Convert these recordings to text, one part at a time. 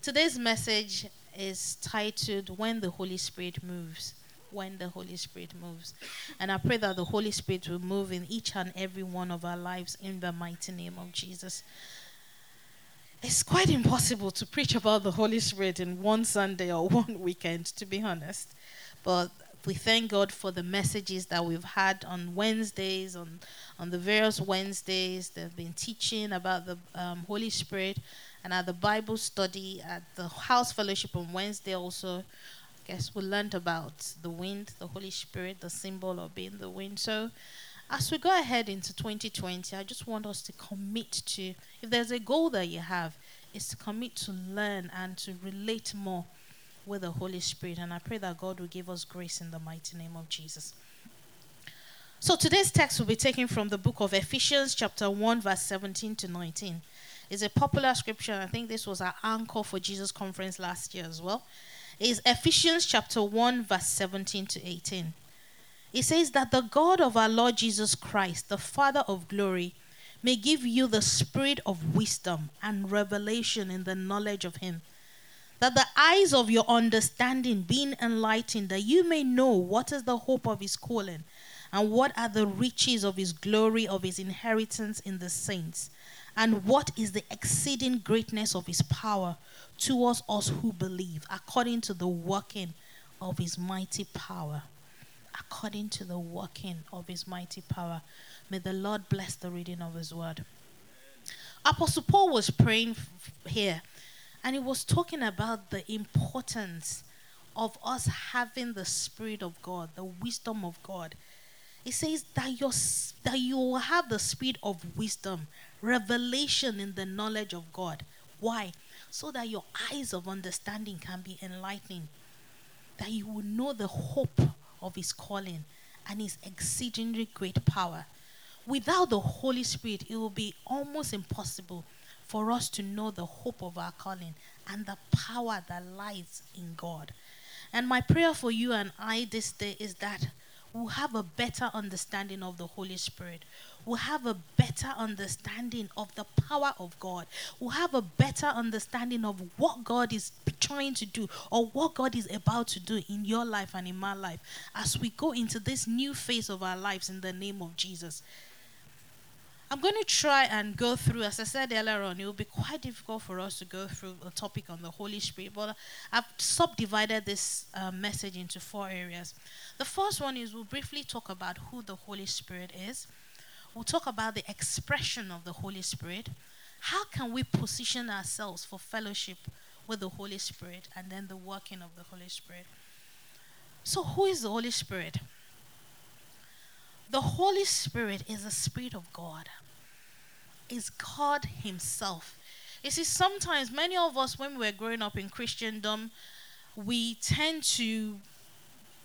Today's message is titled When the Holy Spirit Moves. When the Holy Spirit moves. And I pray that the Holy Spirit will move in each and every one of our lives in the mighty name of Jesus. It's quite impossible to preach about the Holy Spirit in one Sunday or one weekend, to be honest. But we thank God for the messages that we've had on Wednesdays, on, on the various Wednesdays. They've been teaching about the um, Holy Spirit and at the Bible study at the house fellowship on Wednesday also. I guess we learned about the wind, the Holy Spirit, the symbol of being the wind. So as we go ahead into 2020, I just want us to commit to, if there's a goal that you have, is to commit to learn and to relate more with the Holy Spirit. And I pray that God will give us grace in the mighty name of Jesus. So today's text will be taken from the book of Ephesians, chapter 1, verse 17 to 19. It's a popular scripture. I think this was our anchor for Jesus conference last year as well. It's Ephesians chapter 1, verse 17 to 18. It says that the God of our Lord Jesus Christ, the Father of glory, may give you the spirit of wisdom and revelation in the knowledge of Him that the eyes of your understanding being enlightened, that you may know what is the hope of his calling, and what are the riches of his glory of his inheritance in the saints, and what is the exceeding greatness of his power towards us who believe, according to the working of his mighty power. According to the working of his mighty power. May the Lord bless the reading of his word. Apostle Paul was praying here and he was talking about the importance of us having the Spirit of God, the wisdom of God. He says that, you that you will have the spirit of wisdom, revelation in the knowledge of God. Why? So that your eyes of understanding can be enlightened, that you will know the hope of His calling and His exceedingly great power. Without the Holy Spirit, it will be almost impossible for us to know the hope of our calling and the power that lies in God. And my prayer for you and I this day is that we'll have a better understanding of the Holy Spirit. We'll have a better understanding of the power of God. We'll have a better understanding of what God is trying to do or what God is about to do in your life and in my life as we go into this new phase of our lives in the name of Jesus. I'm going to try and go through, as I said earlier on, it will be quite difficult for us to go through a topic on the Holy Spirit, but I've subdivided this uh, message into four areas. The first one is we'll briefly talk about who the Holy Spirit is, we'll talk about the expression of the Holy Spirit, how can we position ourselves for fellowship with the Holy Spirit, and then the working of the Holy Spirit. So, who is the Holy Spirit? The Holy Spirit is the Spirit of God, is God Himself. You see, sometimes many of us, when we're growing up in Christendom, we tend to,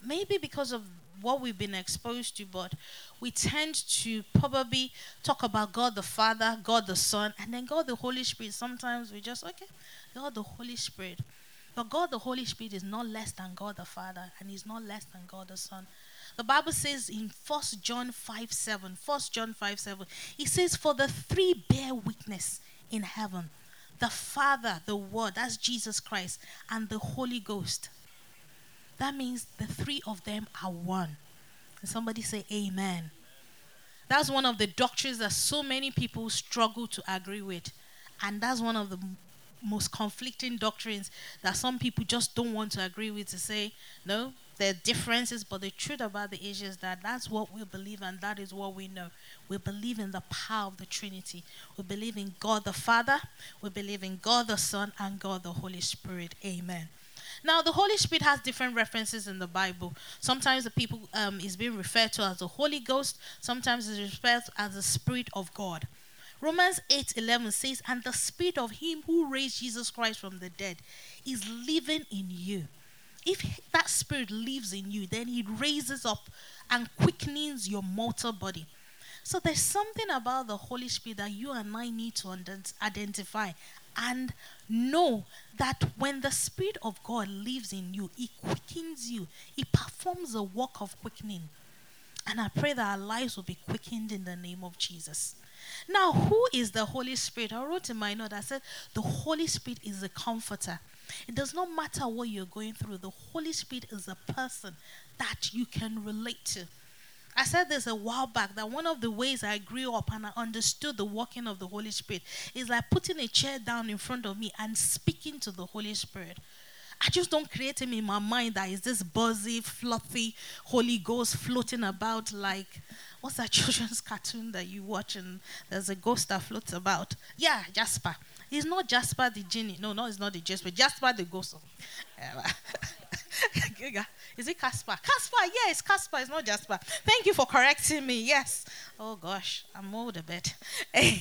maybe because of what we've been exposed to, but we tend to probably talk about God the Father, God the Son, and then God the Holy Spirit. Sometimes we just, okay, God the Holy Spirit. But God the Holy Spirit is not less than God the Father, and He's not less than God the Son. The Bible says in 1 John 5 7, 1 John 5 7, it says, For the three bear witness in heaven the Father, the Word, that's Jesus Christ, and the Holy Ghost. That means the three of them are one. Somebody say amen? That's one of the doctrines that so many people struggle to agree with. And that's one of the most conflicting doctrines that some people just don't want to agree with to say, no, there are differences, but the truth about the issue is that that's what we believe and that is what we know. We believe in the power of the Trinity. We believe in God the Father, we believe in God the Son, and God the Holy Spirit. Amen. Now, the Holy Spirit has different references in the Bible. Sometimes the people um, is being referred to as the Holy Ghost. Sometimes it's referred as the Spirit of God. Romans 8 11 says, And the Spirit of Him who raised Jesus Christ from the dead is living in you if that spirit lives in you, then it raises up and quickens your mortal body. So there's something about the Holy Spirit that you and I need to identify and know that when the Spirit of God lives in you, it quickens you, it performs a work of quickening. And I pray that our lives will be quickened in the name of Jesus. Now, who is the Holy Spirit? I wrote in my note, I said, the Holy Spirit is a comforter. It does not matter what you're going through, the Holy Spirit is a person that you can relate to. I said this a while back that one of the ways I grew up and I understood the working of the Holy Spirit is like putting a chair down in front of me and speaking to the Holy Spirit. I just don't create him in my mind that is this buzzy, fluffy Holy Ghost floating about like what's that children's cartoon that you watch and there's a ghost that floats about? Yeah, Jasper. He's not Jasper the genie. No, no, it's not the Jasper. Jasper the ghost. Is it Casper? Casper, it's Casper. It's not Jasper. Thank you for correcting me. Yes. Oh gosh, I'm old a bit.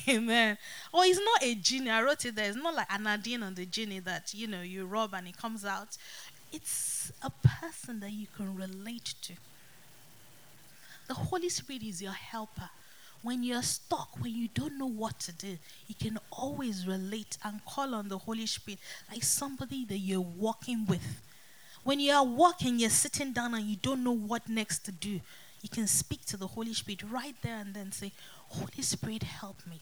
Amen. Oh, it's not a genie. I wrote it there. It's not like an Aladdin on the genie that you know you rub and it comes out. It's a person that you can relate to. The Holy Spirit is your helper. When you're stuck, when you don't know what to do, you can always relate and call on the Holy Spirit like somebody that you're walking with when you are walking, you're sitting down and you don't know what next to do, you can speak to the Holy Spirit right there and then say, Holy Spirit, help me.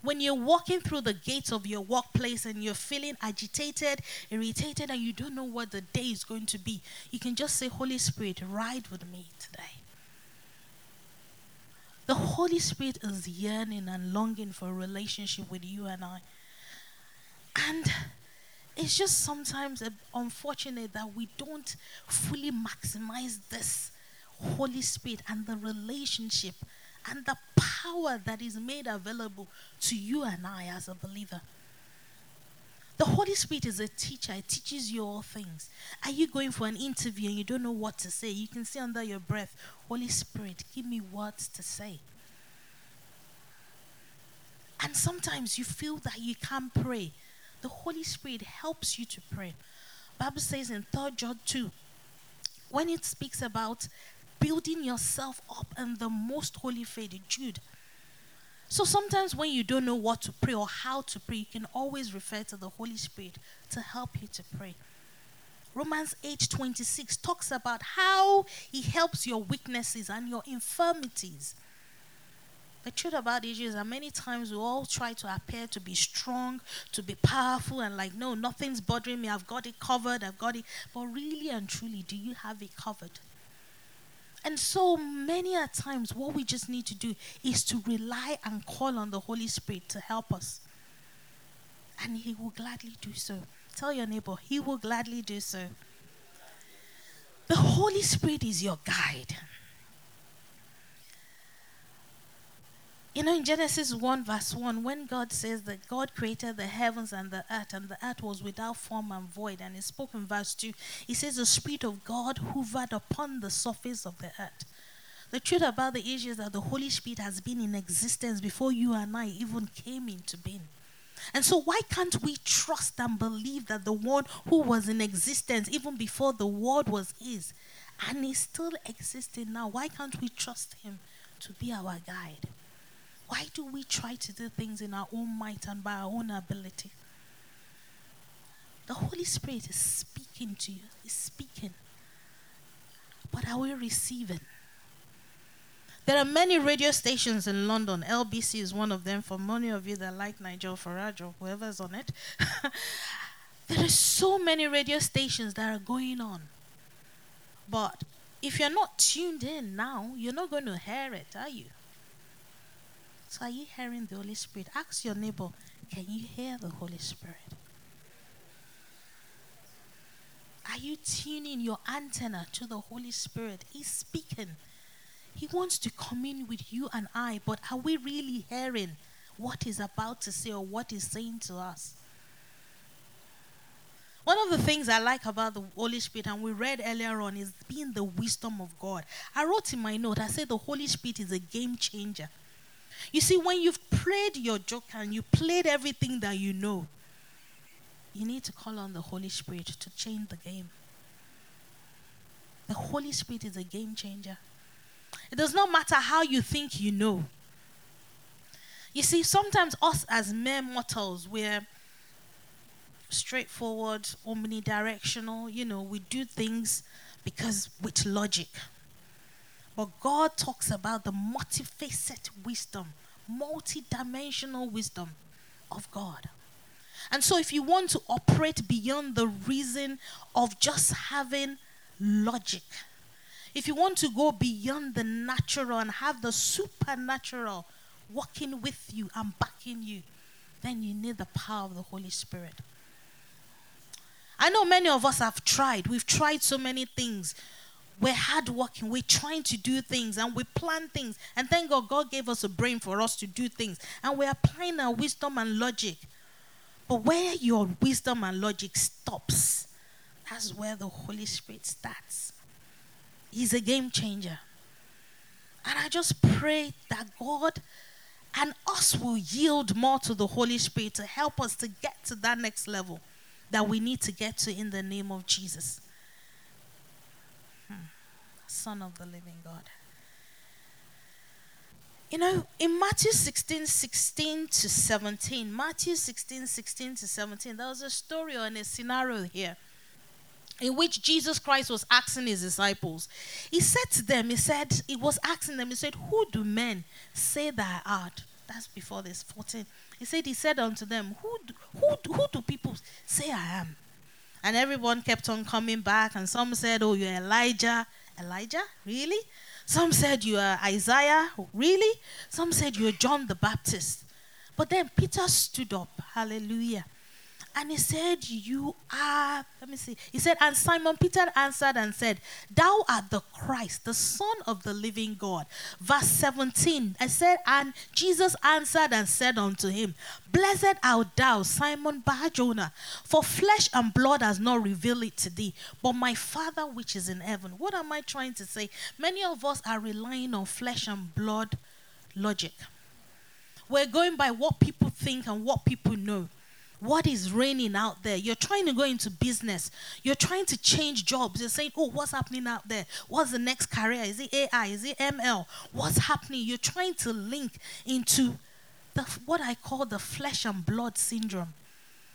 When you're walking through the gates of your workplace and you're feeling agitated, irritated, and you don't know what the day is going to be, you can just say, Holy Spirit, ride with me today. The Holy Spirit is yearning and longing for a relationship with you and I. And it's just sometimes uh, unfortunate that we don't fully maximize this Holy Spirit and the relationship and the power that is made available to you and I as a believer. The Holy Spirit is a teacher, it teaches you all things. Are you going for an interview and you don't know what to say? You can say under your breath, Holy Spirit, give me words to say. And sometimes you feel that you can't pray the Holy Spirit helps you to pray. Bible says in 3 John 2, when it speaks about building yourself up in the most holy faith, Jude. So sometimes when you don't know what to pray or how to pray, you can always refer to the Holy Spirit to help you to pray. Romans 8:26 talks about how he helps your weaknesses and your infirmities. The truth about it is that many times we all try to appear to be strong, to be powerful, and like, no, nothing's bothering me. I've got it covered. I've got it. But really and truly, do you have it covered? And so many a times, what we just need to do is to rely and call on the Holy Spirit to help us. And He will gladly do so. Tell your neighbor, He will gladly do so. The Holy Spirit is your guide. You know, in Genesis 1, verse 1, when God says that God created the heavens and the earth, and the earth was without form and void, and He spoke in verse 2, He says, The Spirit of God hovered upon the surface of the earth. The truth about the issue is that the Holy Spirit has been in existence before you and I even came into being. And so, why can't we trust and believe that the one who was in existence even before the world was is, and is still existing now, why can't we trust him to be our guide? Why do we try to do things in our own might and by our own ability? The Holy Spirit is speaking to you, He's speaking. But are we receiving? There are many radio stations in London. LBC is one of them for many of you that like Nigel Farage or whoever's on it. there are so many radio stations that are going on. But if you're not tuned in now, you're not going to hear it, are you? So, are you hearing the Holy Spirit? Ask your neighbor, can you hear the Holy Spirit? Are you tuning your antenna to the Holy Spirit? He's speaking. He wants to commune with you and I, but are we really hearing what he's about to say or what he's saying to us? One of the things I like about the Holy Spirit, and we read earlier on, is being the wisdom of God. I wrote in my note, I said the Holy Spirit is a game changer. You see, when you've played your joker and you played everything that you know, you need to call on the Holy Spirit to change the game. The Holy Spirit is a game changer. It does not matter how you think you know. You see, sometimes us as mere mortals, we're straightforward, omnidirectional. You know, we do things because with logic. But God talks about the multifaceted wisdom, multi-dimensional wisdom of God. And so, if you want to operate beyond the reason of just having logic, if you want to go beyond the natural and have the supernatural working with you and backing you, then you need the power of the Holy Spirit. I know many of us have tried. We've tried so many things. We're hardworking. We're trying to do things and we plan things. And thank God, God gave us a brain for us to do things. And we're applying our wisdom and logic. But where your wisdom and logic stops, that's where the Holy Spirit starts. He's a game changer. And I just pray that God and us will yield more to the Holy Spirit to help us to get to that next level that we need to get to in the name of Jesus. Son of the living God. You know, in Matthew 16, 16 to 17, Matthew 16, 16 to 17, there was a story or a scenario here in which Jesus Christ was asking his disciples. He said to them, He said, He was asking them, He said, Who do men say that I art? That's before this 14. He said, He said unto them, Who do, who, who do people say I am? And everyone kept on coming back, and some said, Oh, you're Elijah. Elijah? Really? Some said you are Isaiah. Really? Some said you're John the Baptist. But then Peter stood up. Hallelujah. And he said, You are, let me see. He said, And Simon Peter answered and said, Thou art the Christ, the Son of the living God. Verse 17, I said, And Jesus answered and said unto him, Blessed art thou, Simon Barjona, for flesh and blood has not revealed it to thee, but my Father which is in heaven. What am I trying to say? Many of us are relying on flesh and blood logic. We're going by what people think and what people know what is raining out there. You're trying to go into business. You're trying to change jobs. You're saying, oh, what's happening out there? What's the next career? Is it AI? Is it ML? What's happening? You're trying to link into the, what I call the flesh and blood syndrome.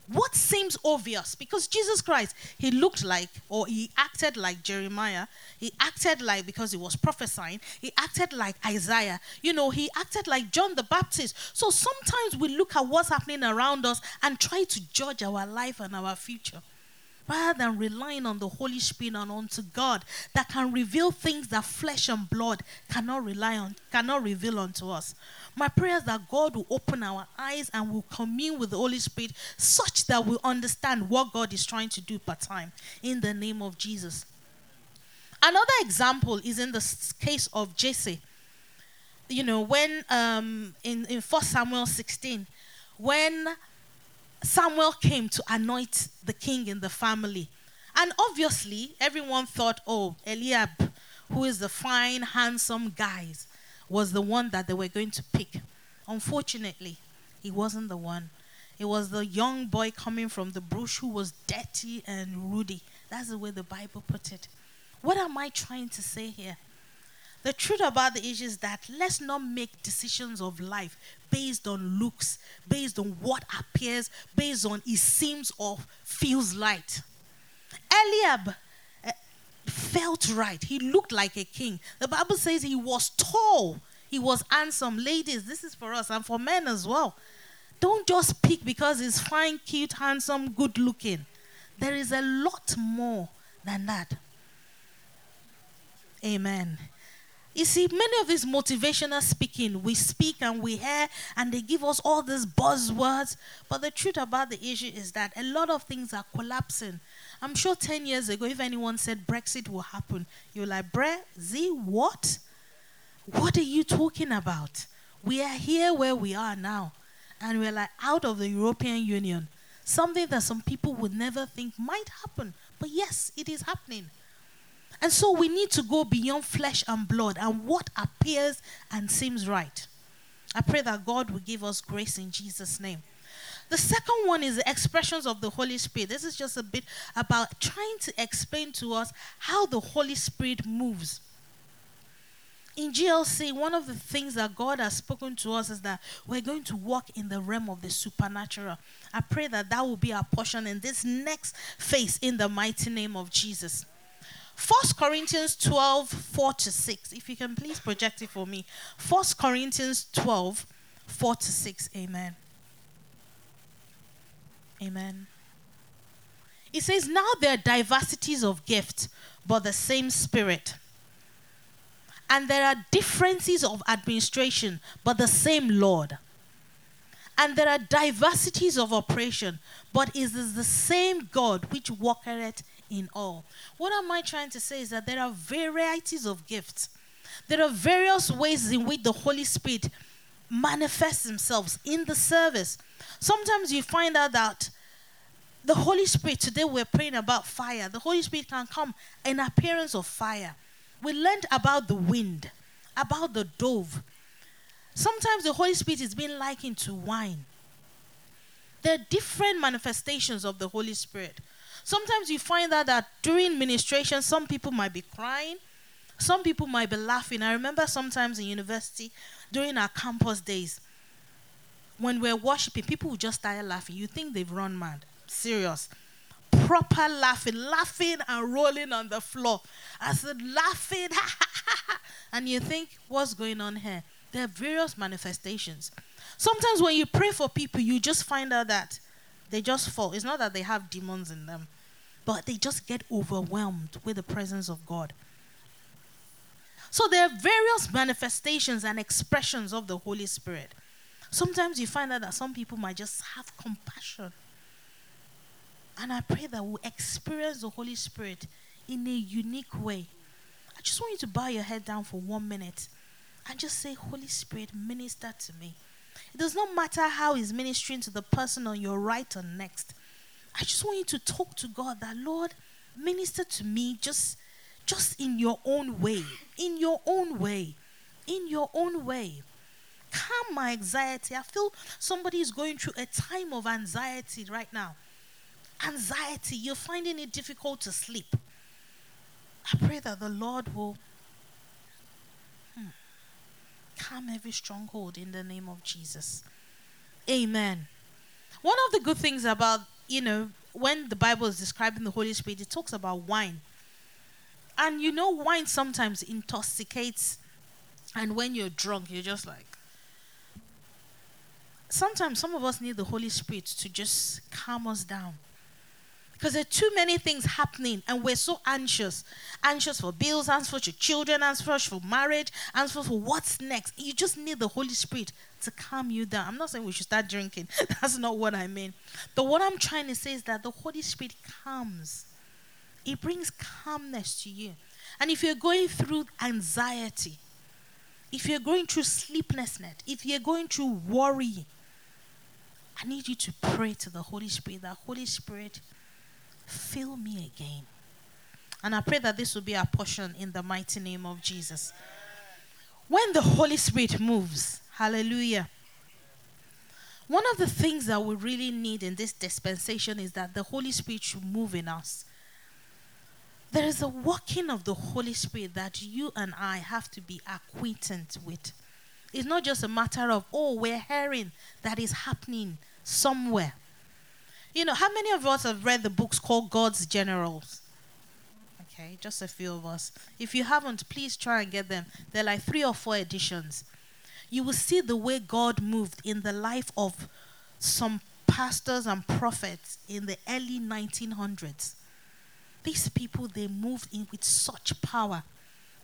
What seems obvious? Because Jesus Christ, he looked like, or he acted like Jeremiah. He acted like, because he was prophesying, he acted like Isaiah. You know, he acted like John the Baptist. So sometimes we look at what's happening around us and try to judge our life and our future rather than relying on the Holy Spirit and onto God that can reveal things that flesh and blood cannot rely on, cannot reveal unto us. My prayer is that God will open our eyes and will commune with the Holy Spirit such that we understand what God is trying to do per time in the name of Jesus. Another example is in the case of Jesse. You know, when um, in, in 1 Samuel 16, when Samuel came to anoint the king in the family. And obviously, everyone thought, oh, Eliab, who is the fine, handsome guy, was the one that they were going to pick. Unfortunately, he wasn't the one. It was the young boy coming from the bush who was dirty and ruddy. That's the way the Bible put it. What am I trying to say here? The truth about the issue is that let's not make decisions of life based on looks, based on what appears, based on it seems or feels right. Eliab uh, felt right. He looked like a king. The Bible says he was tall, he was handsome. Ladies, this is for us and for men as well. Don't just pick because he's fine, cute, handsome, good looking. There is a lot more than that. Amen. You see, many of these motivational speaking, we speak and we hear, and they give us all these buzzwords. But the truth about the issue is that a lot of things are collapsing. I'm sure 10 years ago, if anyone said Brexit will happen, you're like, Brexit, what? What are you talking about? We are here where we are now, and we're like out of the European Union. Something that some people would never think might happen. But yes, it is happening. And so we need to go beyond flesh and blood and what appears and seems right. I pray that God will give us grace in Jesus' name. The second one is the expressions of the Holy Spirit. This is just a bit about trying to explain to us how the Holy Spirit moves. In GLC, one of the things that God has spoken to us is that we're going to walk in the realm of the supernatural. I pray that that will be our portion in this next phase in the mighty name of Jesus. First Corinthians 12, 4 to 6. If you can please project it for me. First Corinthians 12, 4 to 6. Amen. Amen. It says, Now there are diversities of gifts, but the same Spirit. And there are differences of administration, but the same Lord. And there are diversities of operation, but it is the same God which worketh in all. What am I trying to say is that there are varieties of gifts. There are various ways in which the Holy Spirit manifests themselves in the service. Sometimes you find out that the Holy Spirit, today we're praying about fire. The Holy Spirit can come in appearance of fire. We learned about the wind, about the dove. Sometimes the Holy Spirit is being likened to wine. There are different manifestations of the Holy Spirit. Sometimes you find out that during ministration, some people might be crying, some people might be laughing. I remember sometimes in university, during our campus days, when we're worshiping, people would just start laughing. You think they've run mad serious. Proper laughing, laughing and rolling on the floor. I said, laughing, and you think, what's going on here? There are various manifestations. Sometimes when you pray for people, you just find out that they just fall. It's not that they have demons in them, but they just get overwhelmed with the presence of God. So there are various manifestations and expressions of the Holy Spirit. Sometimes you find out that some people might just have compassion. And I pray that we'll experience the Holy Spirit in a unique way. I just want you to bow your head down for one minute and just say, Holy Spirit, minister to me. It does not matter how He's ministering to the person on your right or next. I just want you to talk to God that, Lord, minister to me just, just in your own way. In your own way. In your own way. Calm my anxiety. I feel somebody is going through a time of anxiety right now anxiety, you're finding it difficult to sleep. I pray that the Lord will calm every stronghold in the name of Jesus. Amen. One of the good things about, you know, when the Bible is describing the Holy Spirit, it talks about wine. And you know, wine sometimes intoxicates, and when you're drunk, you're just like. Sometimes some of us need the Holy Spirit to just calm us down. Because there are too many things happening and we're so anxious. Anxious for bills, anxious for children, anxious for marriage, anxious for what's next. You just need the Holy Spirit to calm you down. I'm not saying we should start drinking. That's not what I mean. But what I'm trying to say is that the Holy Spirit calms. It brings calmness to you. And if you're going through anxiety, if you're going through sleeplessness, if you're going through worry, I need you to pray to the Holy Spirit that Holy Spirit, Fill me again. And I pray that this will be our portion in the mighty name of Jesus. When the Holy Spirit moves, hallelujah. One of the things that we really need in this dispensation is that the Holy Spirit should move in us. There is a working of the Holy Spirit that you and I have to be acquainted with. It's not just a matter of, oh, we're hearing that is happening somewhere. You know, how many of us have read the books called God's Generals? Okay, just a few of us. If you haven't, please try and get them. They're like three or four editions. You will see the way God moved in the life of some pastors and prophets in the early 1900s. These people, they moved in with such power.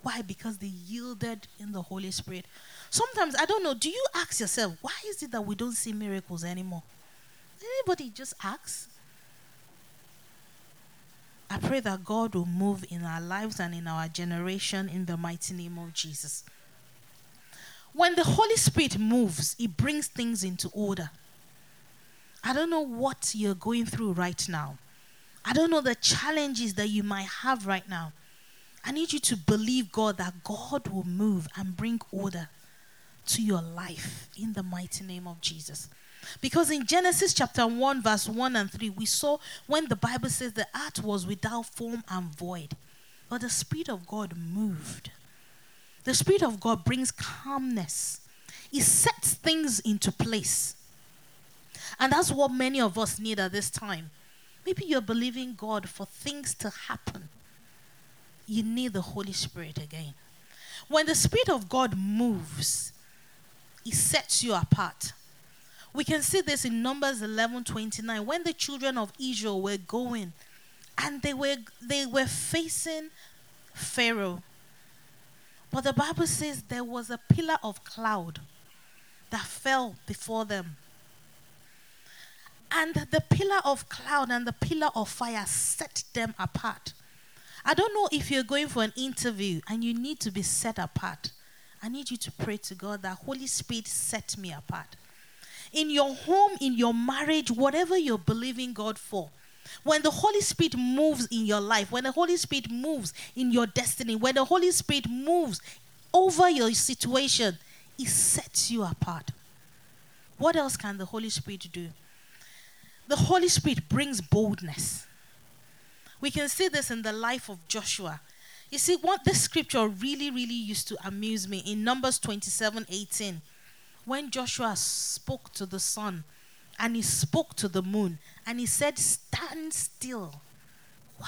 Why? Because they yielded in the Holy Spirit. Sometimes, I don't know, do you ask yourself, why is it that we don't see miracles anymore? Anybody just asks? I pray that God will move in our lives and in our generation in the mighty name of Jesus. When the Holy Spirit moves, it brings things into order. I don't know what you're going through right now. I don't know the challenges that you might have right now. I need you to believe God that God will move and bring order to your life in the mighty name of Jesus. Because in Genesis chapter 1, verse 1 and 3, we saw when the Bible says the earth was without form and void, but the Spirit of God moved. The Spirit of God brings calmness, it sets things into place. And that's what many of us need at this time. Maybe you're believing God for things to happen. You need the Holy Spirit again. When the Spirit of God moves, He sets you apart. We can see this in Numbers 11 29 when the children of Israel were going and they were they were facing Pharaoh. But the Bible says there was a pillar of cloud that fell before them. And the pillar of cloud and the pillar of fire set them apart. I don't know if you're going for an interview and you need to be set apart. I need you to pray to God that Holy Spirit set me apart. In your home, in your marriage, whatever you're believing God for, when the Holy Spirit moves in your life, when the Holy Spirit moves in your destiny, when the Holy Spirit moves over your situation, it sets you apart. What else can the Holy Spirit do? The Holy Spirit brings boldness. We can see this in the life of Joshua. You see, what this scripture really, really used to amuse me in Numbers 27 18. When Joshua spoke to the sun and he spoke to the moon and he said, Stand still. Wow.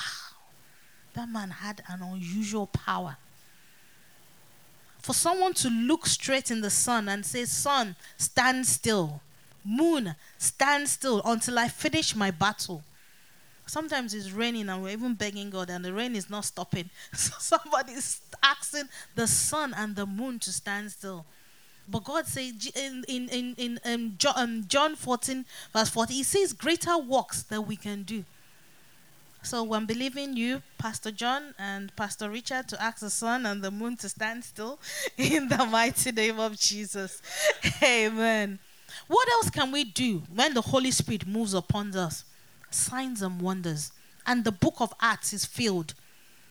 That man had an unusual power. For someone to look straight in the sun and say, Sun, stand still. Moon, stand still until I finish my battle. Sometimes it's raining and we're even begging God, and the rain is not stopping. So somebody's asking the sun and the moon to stand still. But God says in, in, in, in um, John, um, John 14, verse 40, He says, Greater works that we can do. So I'm believing you, Pastor John and Pastor Richard, to ask the sun and the moon to stand still in the mighty name of Jesus. Amen. What else can we do when the Holy Spirit moves upon us? Signs and wonders. And the book of Acts is filled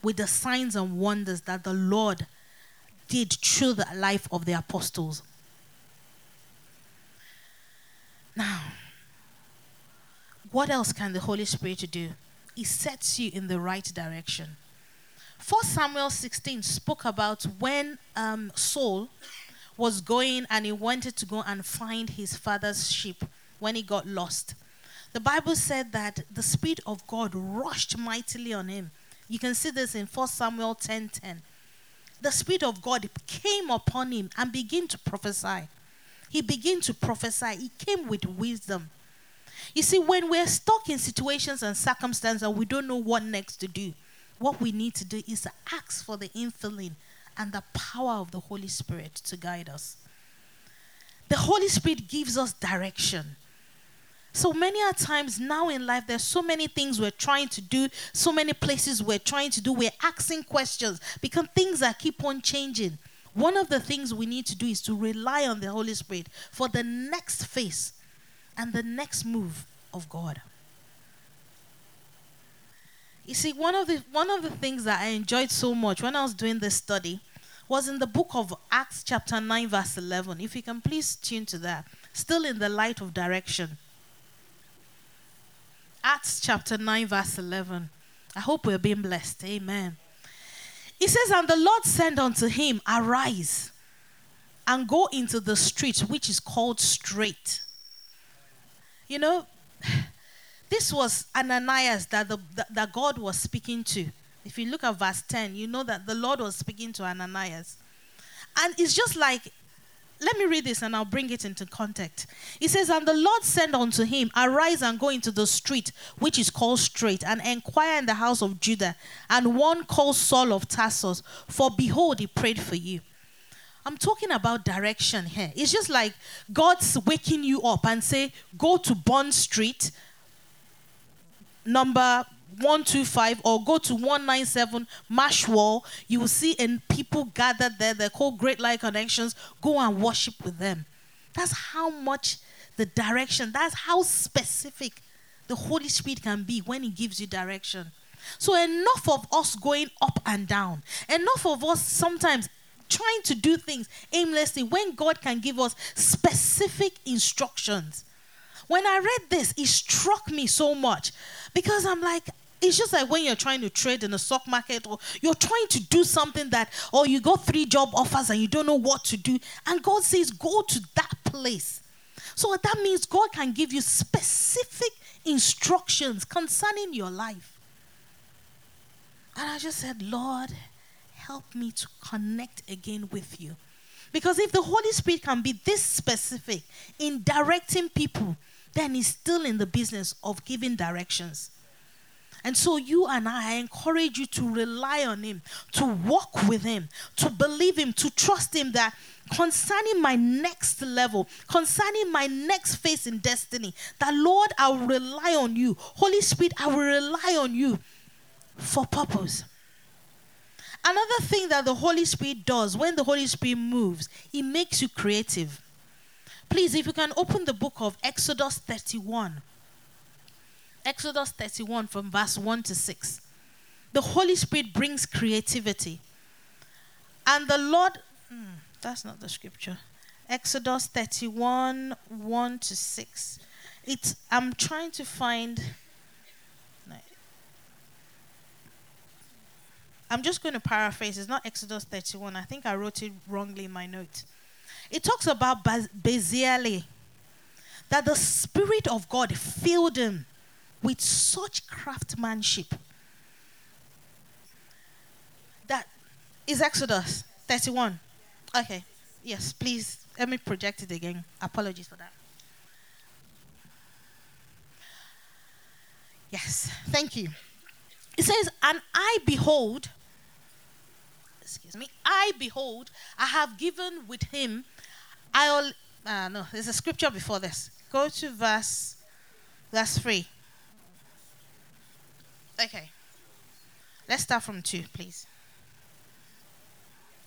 with the signs and wonders that the Lord did through the life of the apostles. Now, what else can the Holy Spirit do? He sets you in the right direction. 1 Samuel 16 spoke about when um, Saul was going and he wanted to go and find his father's sheep when he got lost. The Bible said that the Spirit of God rushed mightily on him. You can see this in 1 Samuel 10 10. The Spirit of God came upon him and began to prophesy. He began to prophesy. He came with wisdom. You see, when we're stuck in situations and circumstances and we don't know what next to do, what we need to do is to ask for the infilling and the power of the Holy Spirit to guide us. The Holy Spirit gives us direction. So many a times now in life, there's so many things we're trying to do, so many places we're trying to do. We're asking questions because things that keep on changing. One of the things we need to do is to rely on the Holy Spirit for the next phase and the next move of God. You see, one of the one of the things that I enjoyed so much when I was doing this study was in the book of Acts, chapter 9, verse 11. If you can please tune to that. Still in the light of direction. Acts chapter 9, verse 11. I hope we're being blessed. Amen. He says, And the Lord said unto him, Arise and go into the street which is called Straight. You know, this was Ananias that, the, that God was speaking to. If you look at verse 10, you know that the Lord was speaking to Ananias. And it's just like, let me read this and I'll bring it into context. He says, And the Lord said unto him, Arise and go into the street which is called Straight, and inquire in the house of Judah, and one called Saul of Tarsus, for behold, he prayed for you. I'm talking about direction here. It's just like God's waking you up and say, Go to Bond Street, number 125 or go to 197 Mashwell, you will see and people gathered there. They're called Great Light Connections. Go and worship with them. That's how much the direction, that's how specific the Holy Spirit can be when He gives you direction. So, enough of us going up and down, enough of us sometimes trying to do things aimlessly when God can give us specific instructions. When I read this, it struck me so much because I'm like, it's just like when you're trying to trade in the stock market or you're trying to do something that, or you got three job offers and you don't know what to do. And God says, go to that place. So that means God can give you specific instructions concerning your life. And I just said, Lord, help me to connect again with you. Because if the Holy Spirit can be this specific in directing people, then He's still in the business of giving directions. And so, you and I, I encourage you to rely on Him, to walk with Him, to believe Him, to trust Him that concerning my next level, concerning my next phase in destiny, that Lord, I will rely on you. Holy Spirit, I will rely on you for purpose. Another thing that the Holy Spirit does when the Holy Spirit moves, it makes you creative. Please, if you can open the book of Exodus 31. Exodus 31 from verse 1 to 6. The Holy Spirit brings creativity. And the Lord, hmm, that's not the scripture. Exodus 31 1 to 6. It's, I'm trying to find. I'm just going to paraphrase. It's not Exodus 31. I think I wrote it wrongly in my note. It talks about Bezalel, that the Spirit of God filled him with such craftsmanship. That is Exodus 31. Okay. Yes, please let me project it again. Apologies for that. Yes, thank you. It says, And I behold, excuse me, I behold, I have given with him, I'll, uh, no, there's a scripture before this. Go to verse, verse 3. Okay. Let's start from 2, please.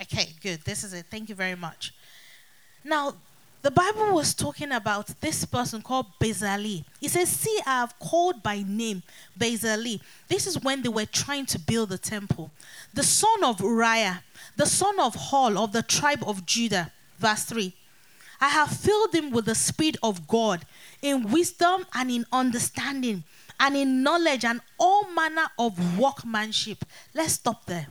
Okay, good. This is it. Thank you very much. Now, the Bible was talking about this person called Bezalel. He says, See, I have called by name Bezalel. This is when they were trying to build the temple. The son of Uriah, the son of Hall of the tribe of Judah. Verse 3. I have filled him with the Spirit of God in wisdom and in understanding and in knowledge and all manner of workmanship. Let's stop there.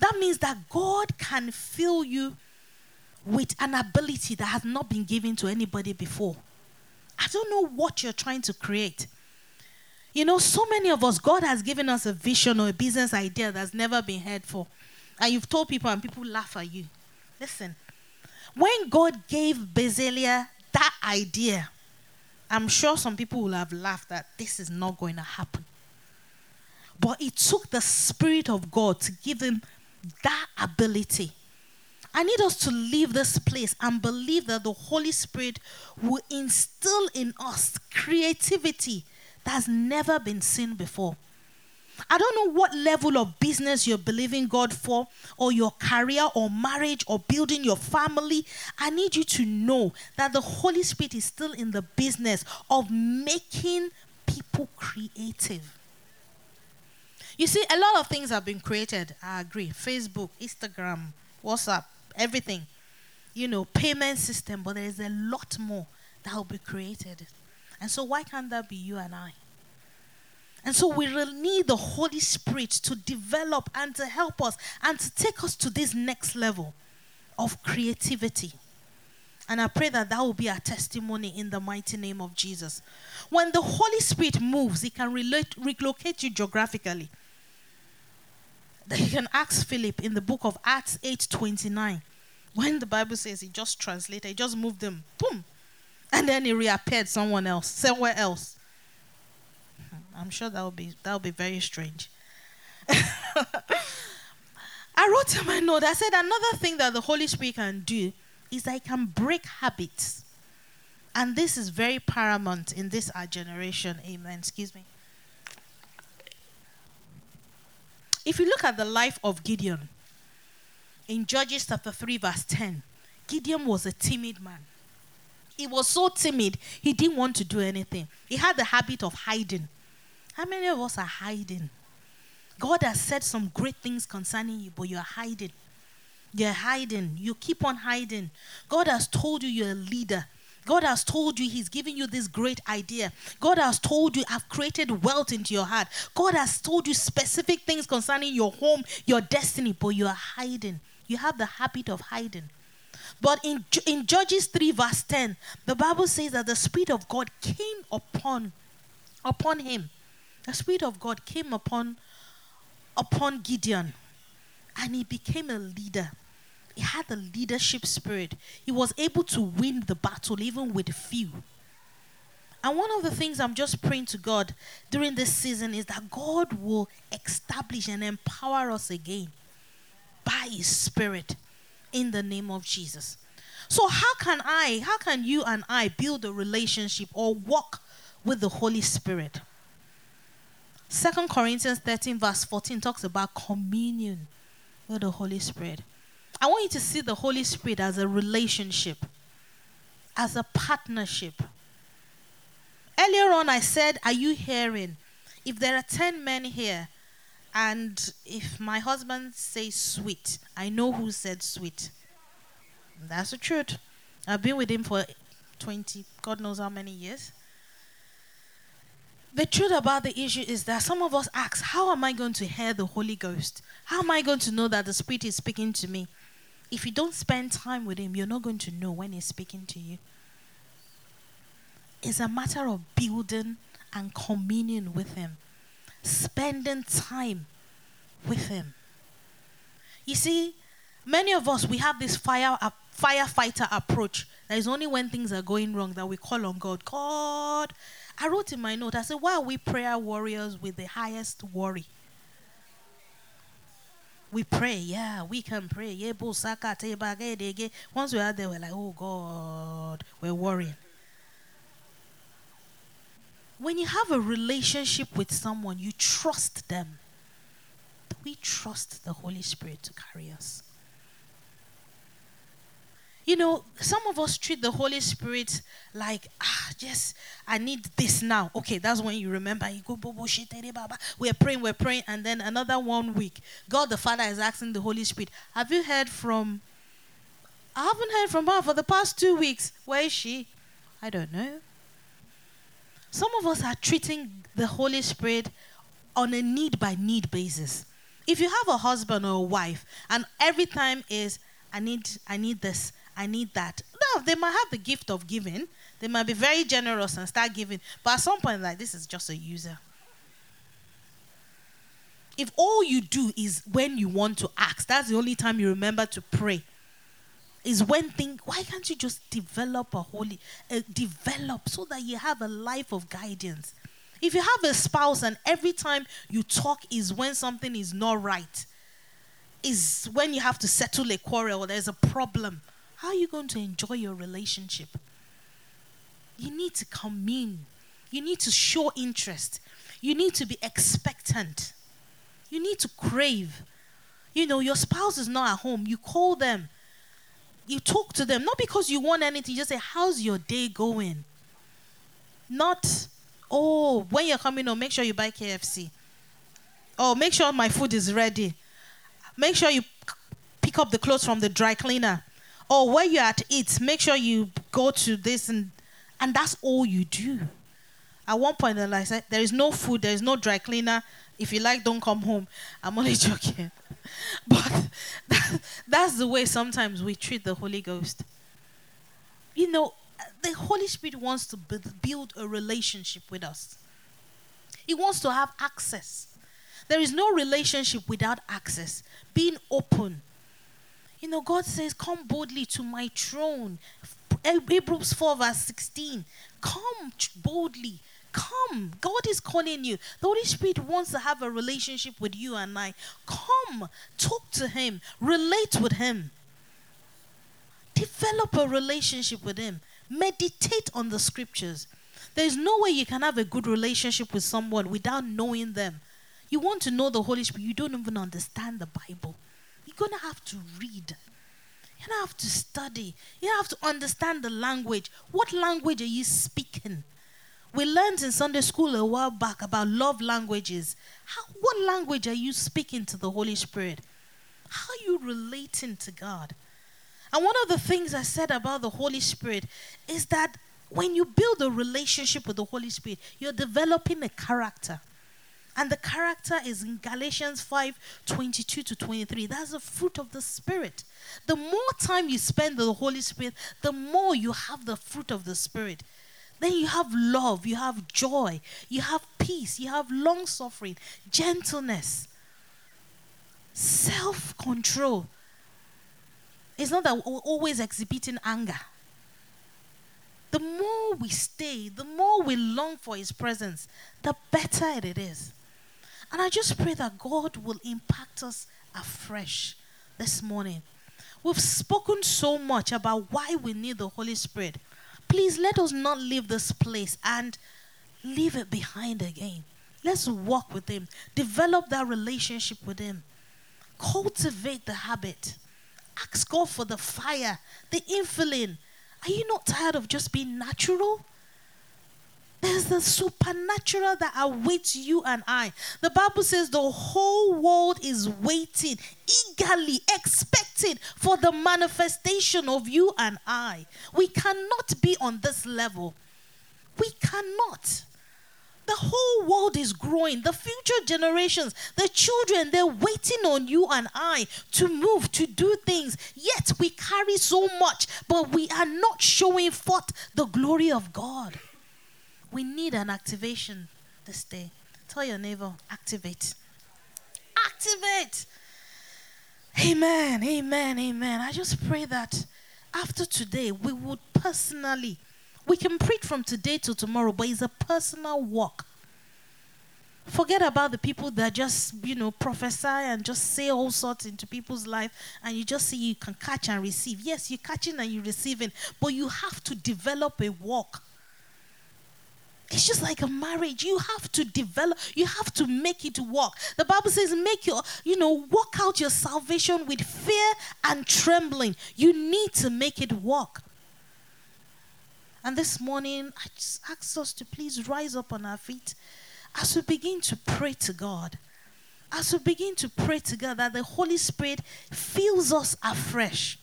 That means that God can fill you with an ability that has not been given to anybody before. I don't know what you're trying to create. You know, so many of us, God has given us a vision or a business idea that's never been heard for. And you've told people, and people laugh at you. Listen, when God gave Bezalel that idea, I'm sure some people will have laughed that this is not going to happen. But it took the Spirit of God to give him that ability. I need us to leave this place and believe that the Holy Spirit will instill in us creativity that's never been seen before. I don't know what level of business you're believing God for, or your career, or marriage, or building your family. I need you to know that the Holy Spirit is still in the business of making people creative. You see, a lot of things have been created. I agree. Facebook, Instagram, WhatsApp, everything. You know, payment system, but there is a lot more that will be created. And so, why can't that be you and I? And so, we really need the Holy Spirit to develop and to help us and to take us to this next level of creativity. And I pray that that will be our testimony in the mighty name of Jesus. When the Holy Spirit moves, He can relate, relocate you geographically you can ask Philip in the book of Acts 8:29. When the Bible says he just translated, he just moved them, boom, and then he reappeared someone else, somewhere else. I'm sure that would be that would be very strange. I wrote in my note, I said another thing that the Holy Spirit can do is I can break habits. And this is very paramount in this our generation. Amen. Excuse me. If you look at the life of Gideon in Judges chapter 3, verse 10, Gideon was a timid man. He was so timid, he didn't want to do anything. He had the habit of hiding. How many of us are hiding? God has said some great things concerning you, but you're hiding. You're hiding. You keep on hiding. God has told you you're a leader. God has told you He's giving you this great idea. God has told you I've created wealth into your heart. God has told you specific things concerning your home, your destiny, but you are hiding. You have the habit of hiding. But in, in Judges 3, verse 10, the Bible says that the Spirit of God came upon, upon him. The Spirit of God came upon, upon Gideon, and he became a leader. he had the leadership spirit. He was able to win the battle even with few. And one of the things I'm just praying to God during this season is that God will establish and empower us again by His Spirit in the name of Jesus. So, how can I, how can you and I build a relationship or walk with the Holy Spirit? Second Corinthians 13, verse 14 talks about communion with the Holy Spirit. I want you to see the Holy Spirit as a relationship, as a partnership. Earlier on, I said, Are you hearing? If there are 10 men here, and if my husband says sweet, I know who said sweet. That's the truth. I've been with him for 20, God knows how many years. The truth about the issue is that some of us ask, How am I going to hear the Holy Ghost? How am I going to know that the Spirit is speaking to me? If you don't spend time with Him, you're not going to know when He's speaking to you. It's a matter of building and communion with Him, spending time with Him. You see, many of us, we have this fire, uh, firefighter approach. That is only when things are going wrong that we call on God. God, I wrote in my note, I said, why are we prayer warriors with the highest worry? we pray, yeah, we can pray. Once we are there, we're like, oh God, we're worrying. When you have a relationship with someone, you trust them. We trust the Holy Spirit to carry us. You know, some of us treat the Holy Spirit like, ah, yes, I need this now. Okay, that's when you remember. You go, baba. we're praying, we're praying, and then another one week, God the Father is asking the Holy Spirit, Have you heard from? I haven't heard from her for the past two weeks. Where is she? I don't know. Some of us are treating the Holy Spirit on a need by need basis. If you have a husband or a wife, and every time is, I need, I need this, I need that. No, they might have the gift of giving. They might be very generous and start giving. But at some point, like, this is just a user. If all you do is when you want to ask, that's the only time you remember to pray. Is when think, why can't you just develop a holy, uh, develop so that you have a life of guidance? If you have a spouse and every time you talk is when something is not right, is when you have to settle a quarrel or there's a problem how are you going to enjoy your relationship? You need to commune. You need to show interest. You need to be expectant. You need to crave. You know, your spouse is not at home. You call them. You talk to them. Not because you want anything. You just say, How's your day going? Not, Oh, when you're coming home, make sure you buy KFC. Oh, make sure my food is ready. Make sure you pick up the clothes from the dry cleaner or where you're at it, make sure you go to this and and that's all you do. At one point, I said, there is no food, there is no dry cleaner. If you like, don't come home. I'm only joking. but that, that's the way sometimes we treat the Holy Ghost. You know, the Holy Spirit wants to build a relationship with us. He wants to have access. There is no relationship without access. Being open, you know, God says, Come boldly to my throne. Hebrews 4, verse 16. Come boldly. Come. God is calling you. The Holy Spirit wants to have a relationship with you and I. Come. Talk to Him. Relate with Him. Develop a relationship with Him. Meditate on the scriptures. There's no way you can have a good relationship with someone without knowing them. You want to know the Holy Spirit, you don't even understand the Bible. You're going to have to read. You don't have to study. You have to understand the language. What language are you speaking? We learned in Sunday school a while back about love languages. How, what language are you speaking to the Holy Spirit? How are you relating to God? And one of the things I said about the Holy Spirit is that when you build a relationship with the Holy Spirit, you're developing a character. And the character is in Galatians 5 22 to 23. That's the fruit of the Spirit. The more time you spend with the Holy Spirit, the more you have the fruit of the Spirit. Then you have love, you have joy, you have peace, you have long suffering, gentleness, self control. It's not that we're always exhibiting anger. The more we stay, the more we long for His presence, the better it is. And I just pray that God will impact us afresh this morning. We've spoken so much about why we need the Holy Spirit. Please let us not leave this place and leave it behind again. Let's walk with Him, develop that relationship with Him, cultivate the habit. Ask God for the fire, the infilling. Are you not tired of just being natural? There's the supernatural that awaits you and I. The Bible says the whole world is waiting, eagerly expecting for the manifestation of you and I. We cannot be on this level. We cannot. The whole world is growing. The future generations, the children, they're waiting on you and I to move, to do things. Yet we carry so much, but we are not showing forth the glory of God. We need an activation this day. Tell your neighbor, activate. Activate. Amen, amen, amen. I just pray that after today, we would personally, we can preach from today to tomorrow, but it's a personal walk. Forget about the people that just, you know, prophesy and just say all sorts into people's life, and you just see you can catch and receive. Yes, you're catching and you're receiving, but you have to develop a walk it's just like a marriage. You have to develop, you have to make it work. The Bible says, make your, you know, work out your salvation with fear and trembling. You need to make it work. And this morning, I just ask us to please rise up on our feet as we begin to pray to God. As we begin to pray together, that the Holy Spirit fills us afresh.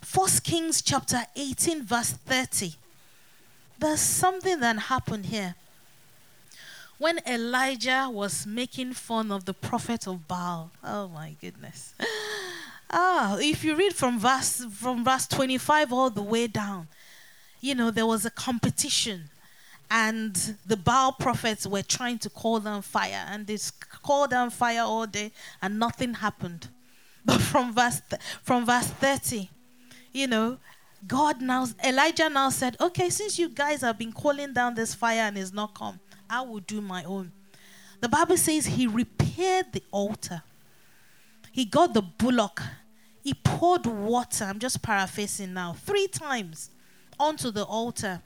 First Kings chapter 18, verse 30 there's something that happened here. When Elijah was making fun of the prophet of Baal, oh my goodness. Ah, if you read from verse from verse 25 all the way down, you know, there was a competition and the Baal prophets were trying to call down fire, and they called down fire all day, and nothing happened. But from verse th- from verse 30, you know, God now, Elijah now said, Okay, since you guys have been calling down this fire and it's not come, I will do my own. The Bible says he repaired the altar. He got the bullock. He poured water. I'm just paraphrasing now. Three times onto the altar.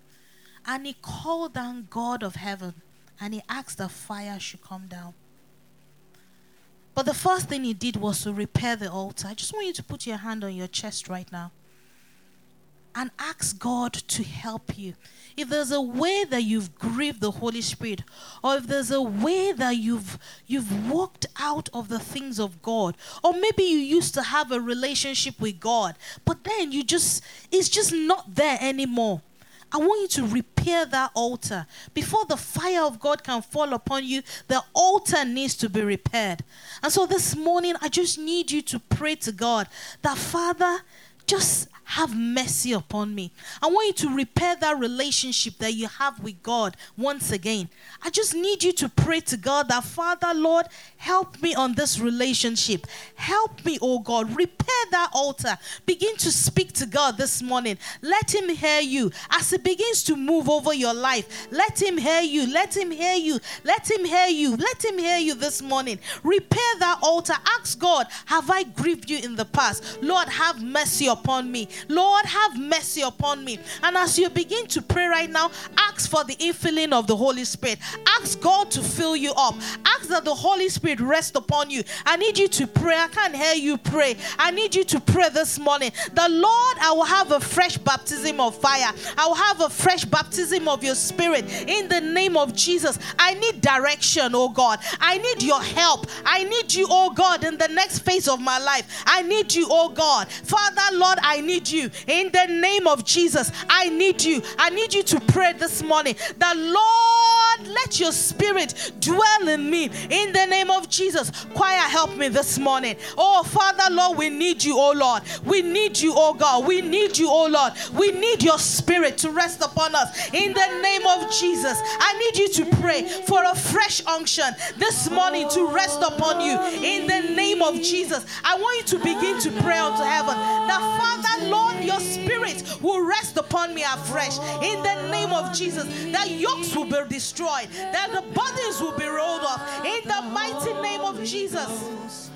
And he called down God of heaven. And he asked the fire should come down. But the first thing he did was to repair the altar. I just want you to put your hand on your chest right now and ask God to help you. If there's a way that you've grieved the Holy Spirit, or if there's a way that you've you've walked out of the things of God, or maybe you used to have a relationship with God, but then you just it's just not there anymore. I want you to repair that altar. Before the fire of God can fall upon you, the altar needs to be repaired. And so this morning, I just need you to pray to God that, Father, just have mercy upon me. I want you to repair that relationship that you have with God once again. I just need you to pray to God that, Father, Lord, help me on this relationship. Help me, oh God. Repair that altar. Begin to speak to God this morning. Let Him hear you as He begins to move over your life. Let Him hear you. Let Him hear you. Let Him hear you. Let Him hear you this morning. Repair that altar. Ask God, Have I grieved you in the past? Lord, have mercy upon me. Lord, have mercy upon me. And as you begin to pray right now, ask for the infilling of the Holy Spirit. Ask God to fill you up. Ask that the Holy Spirit rest upon you. I need you to pray. I can't hear you pray. I need you to pray this morning. The Lord, I will have a fresh baptism of fire. I will have a fresh baptism of your spirit in the name of Jesus. I need direction, oh God. I need your help. I need you, oh God, in the next phase of my life. I need you, oh God. Father, Lord, I need need you. In the name of Jesus, I need you. I need you to pray this morning that, Lord, let your spirit dwell in me. In the name of Jesus, choir, help me this morning. Oh, Father, Lord, we need you, oh Lord. We need you, oh God. We need you, oh Lord. We need your spirit to rest upon us. In the name of Jesus, I need you to pray for a fresh unction this morning to rest upon you. In the name of Jesus, I want you to begin to pray unto heaven. That Father, Lord, your spirit will rest upon me afresh. In the name of Jesus, that yokes will be destroyed, that the burdens will be rolled off. In the mighty name of Jesus.